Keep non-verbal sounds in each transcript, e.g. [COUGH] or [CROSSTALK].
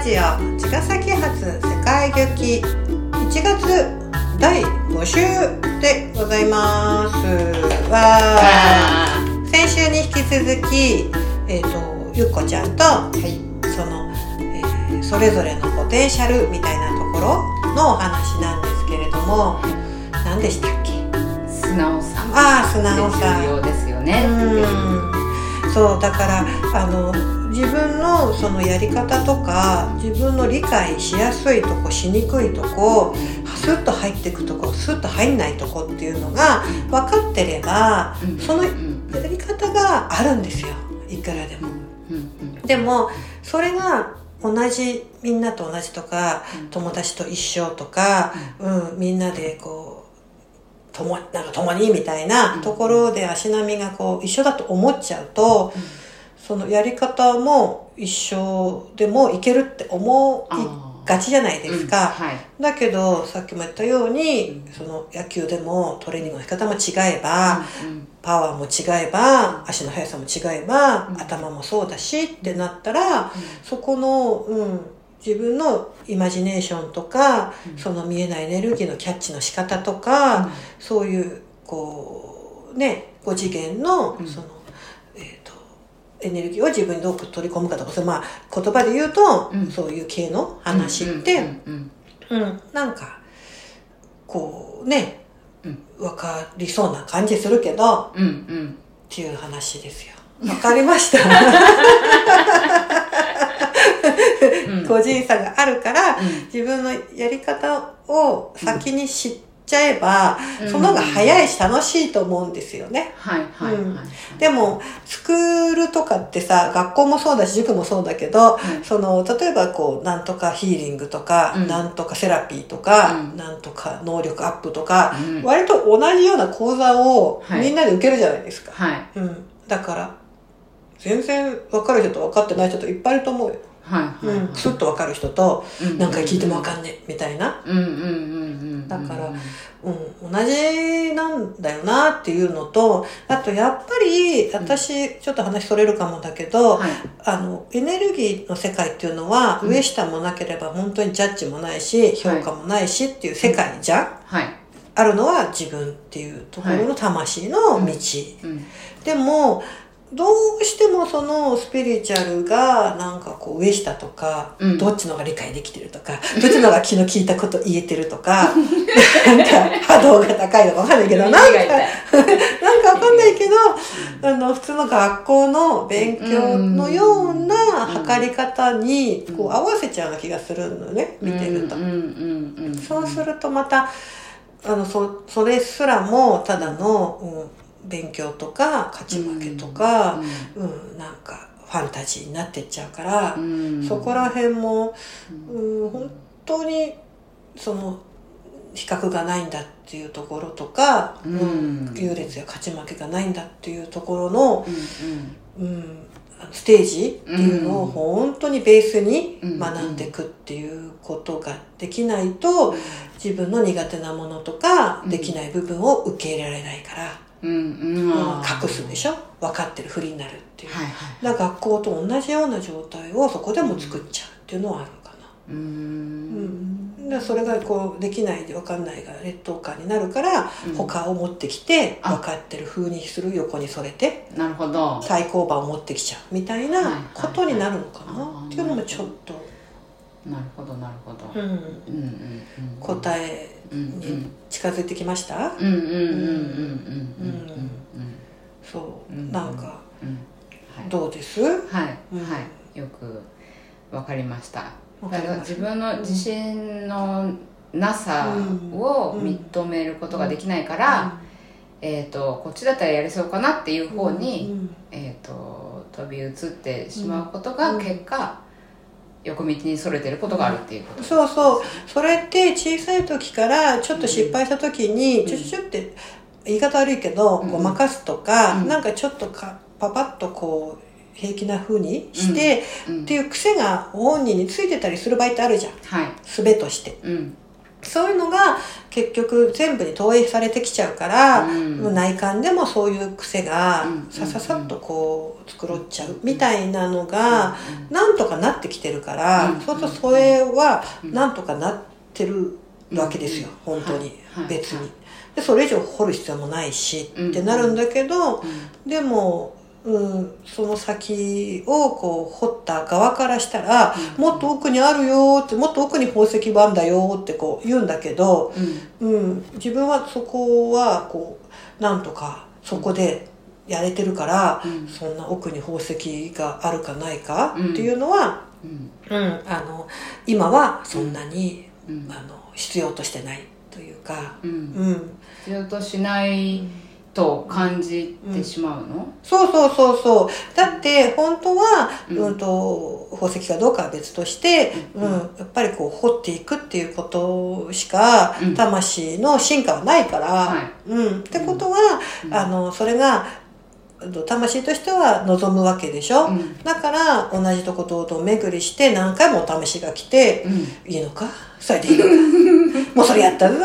ラジオ茅ヶ崎発世界劇。1月第5週でございます。わー。先週に引き続き、えーと、ゆっこちゃんと、はい、その、えー、それぞれのポテンシャルみたいなところのお話なんですけれども何でしたっけ？素直さああ素直さ重要ですよねうん。そうだからあの自分のそのやり方とか自分の理解しやすいとこしにくいとこスッと入っていくとこスッと入んないとこっていうのが分かってればそのやり方があるんですよ。いくらでも。でもそれが同じみんなと同じとか友達と一緒とか、うん、みんなでこう共なんか共にみたいなところで足並みがこう一緒だと思っちゃうと。そのやり方も一緒でもいけるって思いがちじゃないですか、うんはい、だけどさっきも言ったように、その野球でもトレーニングの仕方も違えば、うん、パワーも違えば足の速さも違えば、うん、頭もそうだしってなったら、そこの、うん、自分のイマジネーションとか、その見えないエネルギーのキャッチの仕方とか、そういうこうね5次元のそのエネルギーを自分にどう取り込むかとか、そまあ、言葉で言うと、うん、そういう系の話って、うん、なんか、こうね、わ、かりそうな感じするけど、うんうん、っていう話ですよ。わかりました。[LAUGHS] 個人差があるから、自分のやり方を先に知って、ちゃえば、その方が早いし楽しいと思うんですよね。はいはい、はい、でも、スクールとかってさ、学校もそうだし、塾もそうだけど、その、例えばこう、なんとかヒーリングとか、うん、なんとかセラピーとか、うん、なんとか能力アップとか、うん、割と同じような講座をみんなで受けるじゃないですか。はい。うん。だから、全然分かる人と分かってない人といっぱいいると思うよ。はいはいはい、うん、スッと分かる人と、何回聞いても分かんねえみたいな。うんうんうんうん、だから、うん、同じなんだよなっていうのと、あとやっぱり、私、ちょっと話それるかもだけど、はい、あの、エネルギーの世界っていうのは、上下もなければ本当にジャッジもないし、評価もないしっていう世界じゃん、はい、あるのは自分っていうところの魂の道。でも、どうしてもそのスピリチュアルがなんかこう上下とか、うん、どっちのが理解できてるとか、どっちのが気の利いたこと言えてるとか、[LAUGHS] なんか波動が高いのかわかんないけど、なんか、[LAUGHS] なんかわかんないけど、あの、普通の学校の勉強のような測り方にこう合わせちゃうような気がするのね、見てると。そうするとまた、あの、そ、それすらもただの、うん勉強とか勝ち負けとか、うん、うん、なんかファンタジーになってっちゃうから、うん、そこら辺も、うん、本当にその比較がないんだっていうところとか、うん、優劣や勝ち負けがないんだっていうところの、うん、うん、ステージっていうのを本当にベースに学んでいくっていうことができないと、自分の苦手なものとかできない部分を受け入れられないから。うんうん、隠すでしょ？分かってるふりになるっていう、はいはい、だ学校と同じような状態をそこでも作っちゃうっていうのはあるかな。うん、うん、それがこうできないで分かんないが劣等感になるから、うん、他を持ってきて分かってるふうにする横にそれてなるほど。対抗馬を持ってきちゃうみたいなことになるのかな。っていうのもちょっと。なるほどなるほど、うん。うんうんうん、答えに近づいてきましたうんうんうんうんうんそうなんか、どうですはい、はいよくわかりました自分の自信のなさを認めることができないから、えーと、こっちだったらやりそうかなっていう方に、えーと飛び移ってしまうことが結果、横道にそれてることがあるっていうこと、そうそう。それって小さい時からちょっと失敗した時に、ちょちょちょって言い方悪いけど、ごまかすとか、うん、なんかちょっとかパパッとこう平気な風にして、うん、っていう癖が本人についてたりする場合ってあるじゃん、はい、術として、うん、そういうのが結局全部に投影されてきちゃうから、うん、内観でもそういう癖がさささっとこう繕っちゃうみたいなのがなんとかなってきてるから、そうするとそれはなんとかなってるわけですよ、本当に、別に。でそれ以上掘る必要もないしってなるんだけど、でもうん、その先をこう掘った側からしたら、うん、もっと奥にあるよってもっと奥に宝石版だよってこう言うんだけど、うん、うん、自分はそこはこうなんとかそこでやれてるから、うん、そんな奥に宝石があるかないかっていうのは、うん。あの今はそんなに、あの必要としてないというか。うん。必要としない、と感じてしまうの、うん、そうそうそうそう。だって本当は、うん、うんと宝石かどうかは別として、うん、やっぱりこう掘っていくっていうことしか、魂の進化はないから、うん、ってことは、あのそれが魂としては望むわけでしょ、うん、だから同じとことを巡りして何回もお試しが来て、うん、いいのか？それでもうそれやった。ぞ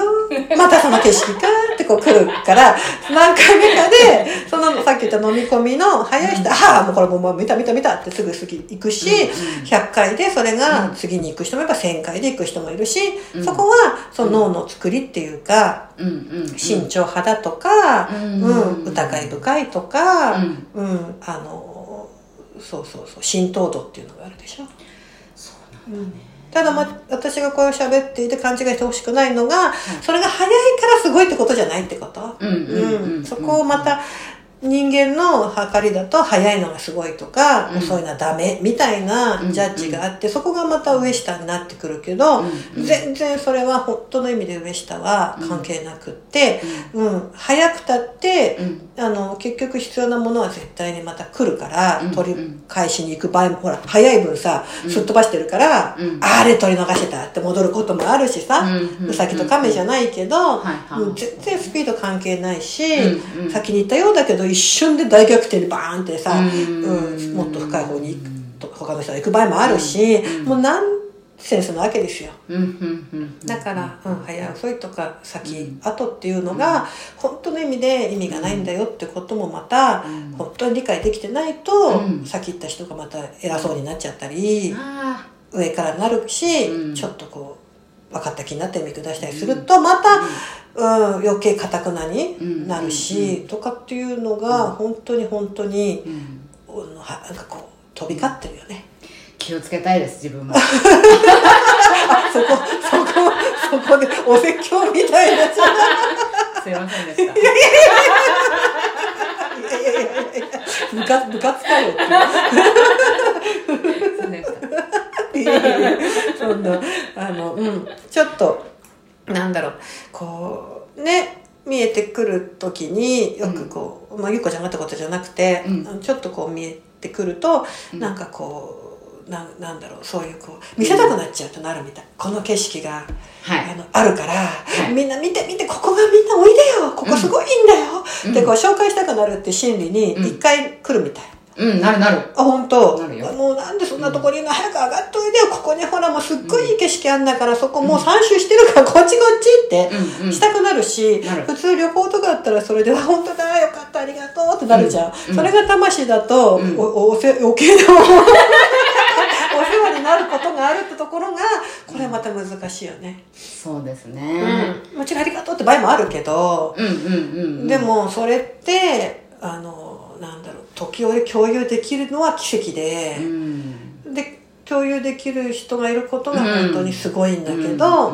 またその景色か。ってこう来るか。ら何回目かでそのさっき言った飲み込みの早い人、うん、ああもうこれもう見た見た見たってすぐ次行くし、うん、100回でそれが次に行く人もいれば1000回で行く人もいるし、そこはその脳の作りっていうか、慎重派だとか、うん疑い深いとか、うん。あのそうそうそう浸透度っていうのがあるでしょ。そうなんだね、ただ、ま、私がこう喋っていて勘違いしてほしくないのが、それが早いからすごいってことじゃないってこと？うん。そこをまた、人間の測りだと早いのがすごいとか、うん、遅いのはダメみたいなジャッジがあって、うん、そこがまた上下になってくるけど、うん、全然それは本当の意味で上下は関係なくって、うん。早くたって、あの結局必要なものは絶対にまた来るから、取り返しに行く場合もほら早い分さすっ飛ばしてるから、あれ取り逃してたって戻ることもあるしさ、うさぎと亀じゃないけど、全然スピード関係ないし、先に言ったようだけど一瞬で大逆転でバーンってさ、うん、もっと深い方にと他の人が行く場合もあるし、もうナンセンスなわけですよ。だから、うん、早遅いとか先、後っていうのが、本当の意味で意味がないんだよってこともまた、本当に理解できてないと、先行った人がまた偉そうになっちゃったり、上からなるし、ちょっとこう、分かった気になって見下したりすると、また、うん、余計かたくなになるし、とかっていうのが本当に本当に、うん、なんかこう飛び交ってるよね。気をつけたいです自分もそこそこそこでお説教みたいな。すいませんでした。いやいやいやいやいや。いやいや部活部活かよって [LAUGHS] そんなあのうんちょっとなんだろうこうね見えてくる時によくこう、うん、まあ、ゆうこちゃんがってことじゃなくて、うん、ちょっとこう見えてくると、うん、なんかこうななんだろうそういうこう見せたくなっちゃうとなるみたい、この景色が、はい、あのあるから、はい、みんな見て見てここがみんなおいでよここすごいんだよ、ってこう紹介したくなるって心理に一回来るみたい。うん、なるなる。あ、本当なるよ。もうなんでそんなとこにいるの、早く上がっといでよ。ここにほらもうすっごいいい景色あんだから、そこもう3周してるから、こっちこっちってしたくなるし、普通旅行とかだったらそれで、は本当だ、よかった、ありがとうってなるじゃん。それが魂だと、お、おせ、余計な [LAUGHS] お世話になることがあるってところが、これまた難しいよね。そうですね。うん。もちろんありがとうって場合もあるけど、でもそれって、あの、なんだろう、時折共有できるのは奇跡で、うん、で共有できる人がいることが本当にすごいんだけど、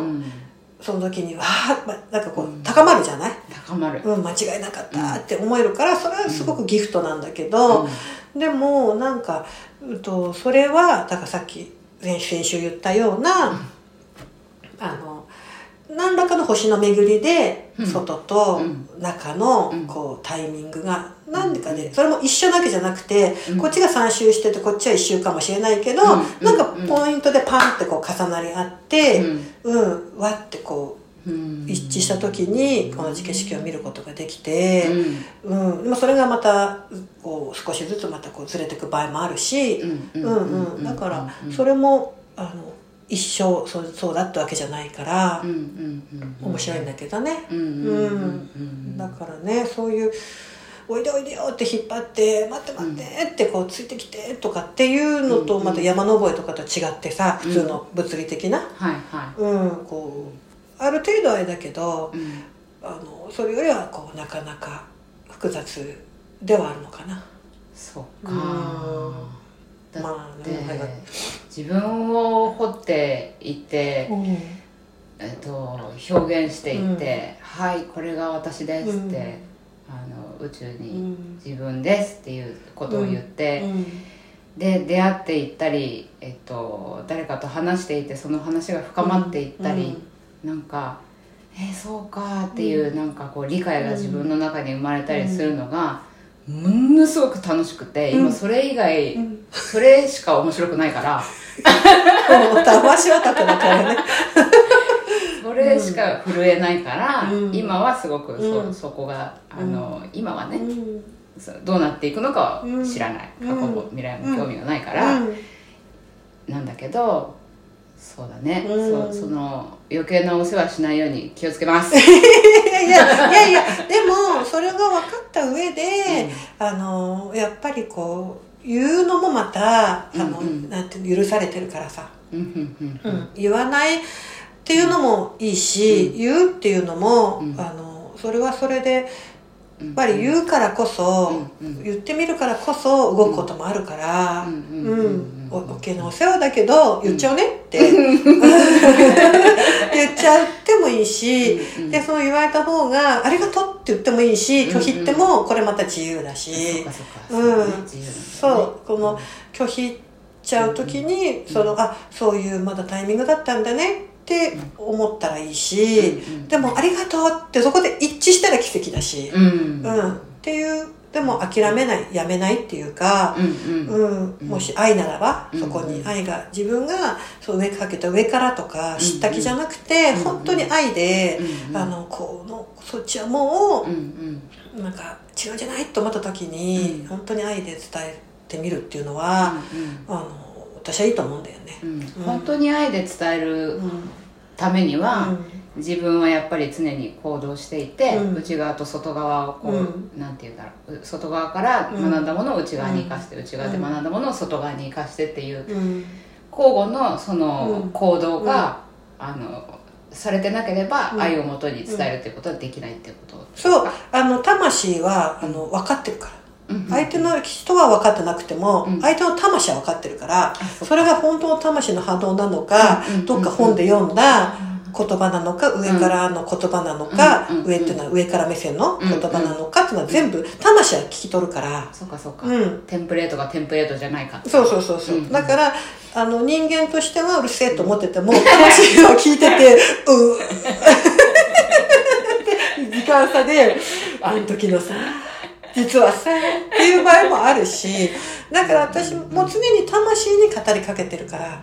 その時にわあなんかこう高まるじゃない？高まる、うん、間違いなかったって思えるからそれはすごくギフトなんだけど、でもなんか、うと、それはだからさっき先週言ったような、あの何らかの星の巡りで外と中のこうタイミングが何でかでそれも一緒なわけじゃなくてこっちが3周しててこっちは1周かもしれないけどなんかポイントでパンってこう重なり合ってうん。わってこう一致した時にこの景色を見ることができて、うん。それがまたこう少しずつまたこうずれていく場合もあるしうん。うん。だからそれもあの一生そうそうだったわけじゃないから、面白いんだけどね。だからねそういう「おいでおいでよ」って引っ張って「待って待って」ってこうついてきてとかっていうのとまた山登りとかと違ってさ普通の物理的な、うんこうある程度はあれだけど、あのそれよりはこうなかなか複雑ではあるのかな。そうか、だって、自分を掘っていって、えっと、表現していって、はいこれが私です」って、あの宇宙に「自分です」っていうことを言って、で出会っていったり、えっと、誰かと話していてその話が深まっていったり、うん、なんか「えー、そうか」っていう、なんかこう理解が自分の中に生まれたりするのが、ものすごく楽しくて、今それ以外、それしか面白くないから魂オタクだからね。[LAUGHS] それしか震えないから、今はすごくそ,、そこがあの、今はね、どうなっていくのかは知らない、過去も未来も興味がないから、なんだけどそうだね、そその余計なお世話しないように気をつけます。[LAUGHS] いやいやいやでもそれが分かった上で、うん、あのやっぱりこう言うのもまたあの、うんうん、なんて許されてるからさ、うん、言わないっていうのもいいし、言うっていうのも、あのそれはそれでやっぱり言うからこそ、言ってみるからこそ動くこともあるから、うんおけのお世話だけど言っちゃうねって。[LAUGHS] 言っちゃってもいいし、でその言われた方がありがとうって言ってもいいし拒否ってもこれまた自由だし、うん。そう。この拒否ちゃう時に、そのあそういうまだタイミングだったんだねって思ったらいいし、でもありがとうってそこで一致したら奇跡だし、うん。っていうでも諦めない、やめないっていうか、うん、もし愛ならば、そこに愛が、自分がそう上かけた上からとか、知った気じゃなくて、本当に愛で、あの、この、そっちはもう、なんか違うんじゃないと思った時に、本当に愛で伝えてみるっていうのは、あの、私はいいと思うんだよね。本当に愛で伝えるためには、自分はやっぱり常に行動していて、うん、内側と外側をこう、うん、なんて言うんだろう。外側から学んだものを内側に生かして、うん、内側で学んだものを外側に生かしてっていう、交互のその行動が、あのされてなければ愛をもとに伝えるっていうことはできないっていうことそう。あの魂はあの分かってるから、相手の人は分かってなくても、相手の魂は分かってるから、それが本当の魂の波動なのか、どっか本で読んだ、言葉なのか、上からの言葉なのか、上っていうのは上から目線の言葉なのかっていうのは全部、魂は聞き取るから。そうかそうか。うん。テンプレートがテンプレートじゃないか。そうそうそうそう。だから、あの、人間としてはうるせえと思ってても、魂を聞いてて、う [LAUGHS] 時間差で、あの時のさ、実は。さ、っていう場合もあるし、[LAUGHS] だから私も常に魂に語りかけてるから。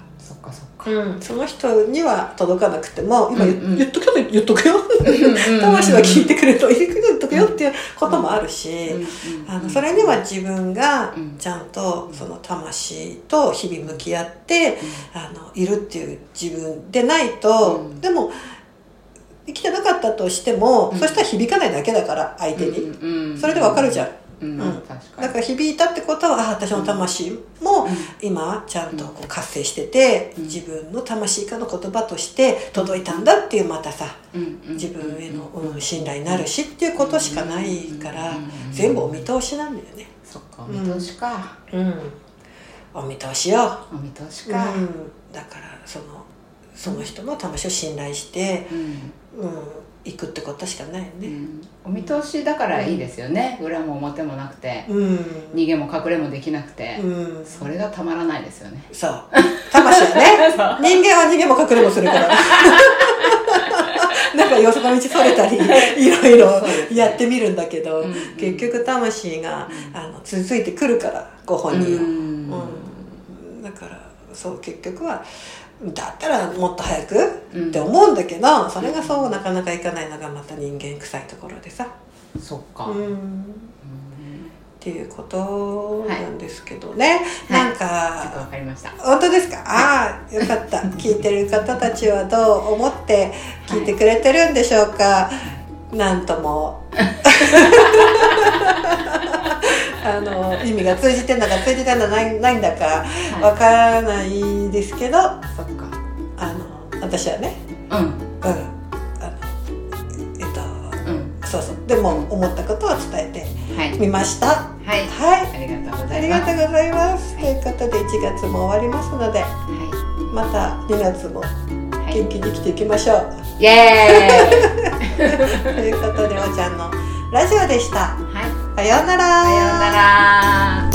うん、その人には届かなくても今言,、っとくよ言っとくよ。魂は聞いてくれると言っとくよっていうこともあるし、あのそれには自分がちゃんとその魂と日々向き合って、あのいるっていう自分でないと、でも生きてなかったとしても、そしたら響かないだけだから相手に、それでわかるじゃん。うん、だから響いたってことはあ私の魂も今ちゃんとこう活性してて、自分の魂からの言葉として届いたんだっていうまたさ、自分への、うん、信頼になるしっていうことしかないから、全部お見通しなんだよね。そっかお見通しか。うん、お見通しよお見通しか、うん、だからそのその人の魂を信頼して、うん行くってことしかないよね、うん、お見通しだからいいですよね、うん、裏も表もなくて、うん、逃げも隠れもできなくて、うん、それがたまらないですよね。そう。魂はね [LAUGHS] 人間は逃げも隠れもするから。[LAUGHS] なんかよその道それたり [LAUGHS] いろいろやってみるんだけど、結局魂が、あの続いてくるからご本人は、うん。だからそう結局はだったらもっと早く、って思うんだけどそれがそうなかなかいかないのがまた人間臭いところでさ。そっか、うん、っていうことなんですけどね、はい、なんか、はい、わかりました。本当ですか、ああよかった。聞いてる方たちはどう思って聞いてくれてるんでしょうか、はい、なんとも。[LAUGHS] あの意味が通じてんだか通じてんだないないんだかわからないですけど、はい、そ私はね。うん。うん。えっと、うん、そうそう。でも思ったことを伝えてみました。はい、はい、ありがとうございます。ありがとうございます、ということで1月も終わりますので、はい、また2月も元気に生きていきましょう、はい、イエーイ。[LAUGHS] ということでおちゃんのラジオでした。はい。さようなら。さようなら。